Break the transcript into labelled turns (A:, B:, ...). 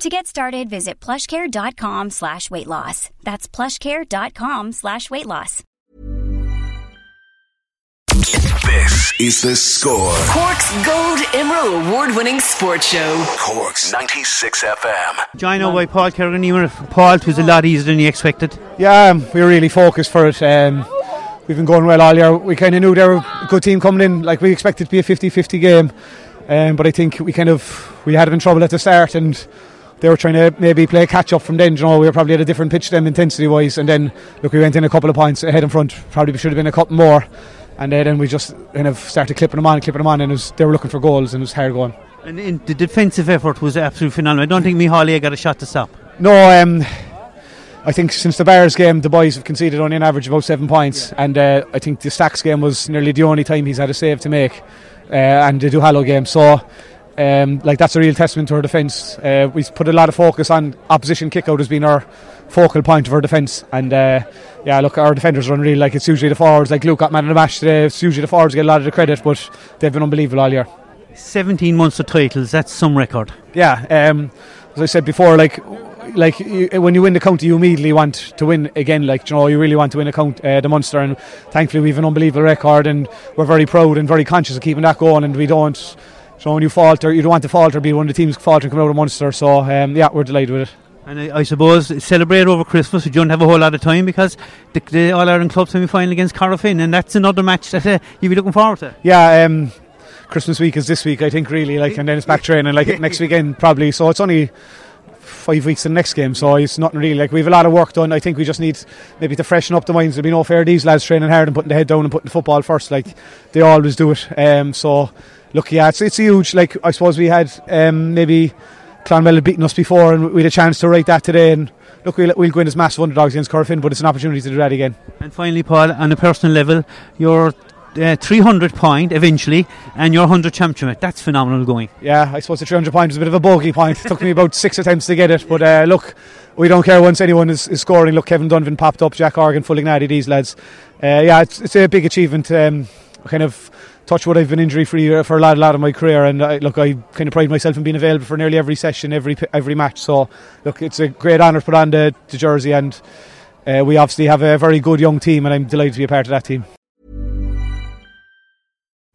A: To get started, visit plushcare.com slash weight loss. That's plushcare.com slash weight loss.
B: This is the score.
C: Cork's Gold Emerald Award winning sports show.
B: Cork's 96 FM.
D: Join by Paul Kerrigan. You Paul, it was a lot easier than you expected.
E: Yeah, um, we were really focused for it. Um, we've been going well all year. We kind of knew they were a good team coming in. Like we expected to be a 50-50 game, um, but I think we kind of we had them in trouble at the start, and they were trying to maybe play catch up from then. You know, we were probably at a different pitch them intensity wise, and then look, we went in a couple of points ahead in front. Probably should have been a couple more, and then we just kind of started clipping them on, clipping them on, and it was, they were looking for goals, and it was hard going.
D: And in the defensive effort was absolutely phenomenal. I don't think Micheál got a shot to stop.
E: No, um, I think since the Barrs game, the boys have conceded only an average of about seven points, and uh, I think the Stacks game was nearly the only time he's had a save to make, uh, and the Duhallow game. So, um, like that's a real testament to our defence. Uh, we put a lot of focus on opposition kick out as being our focal point of our defence, and uh, yeah, look, our defenders are unreal. Like it's usually the forwards, like Luke got man of the match today. It's usually the forwards get a lot of the credit, but they've been unbelievable all year.
D: 17 months of titles, that's some record.
E: Yeah, um, as I said before, like like you, when you win the county, you immediately want to win again. Like you know, you really want to win a count, uh, the Munster, and thankfully we've an unbelievable record, and we're very proud and very conscious of keeping that going, and we don't. So when you falter, you don't want to falter, be one of the teams faltering coming out of Munster. So um, yeah, we're delighted with it.
D: And I, I, suppose celebrate over Christmas. You don't have a whole lot of time because the, the All Ireland Club semi final against Corofin, and that's another match that uh, you'll be looking forward to.
E: Yeah. Um, Christmas week is this week, I think, really, like, and then it's back training, like next weekend probably. So it's only five weeks in the next game, so it's nothing really. Like we have a lot of work done. I think we just need maybe to freshen up the minds. There'll be no fair these lads training hard and putting the head down and putting the football first, like they always do it. Um, so look, yeah, it's, it's huge. Like I suppose we had um, maybe Clonmel had beaten us before, and we had a chance to write that today. And look, we'll, we'll go in as massive underdogs against Corofin, but it's an opportunity to do that again.
D: And finally, Paul, on a personal level, you're uh, 300 point eventually and your 100 championship. That's phenomenal going.
E: Yeah, I suppose the 300 point is a bit of a bogey point. It took me about six attempts to get it, but uh, look, we don't care once anyone is, is, scoring. Look, Kevin Donovan popped up, Jack Horgan, Fulignati, these lads. Uh, yeah, it's, it's, a big achievement. Um, kind of touch what I've been injury free for a lot, a lot of my career, and look, I kind of pride myself in being available for nearly every session, every every match. So, look, it's a great honour to put on the, the jersey, and uh, we obviously have a very good young team, and I'm delighted to be a part of that team.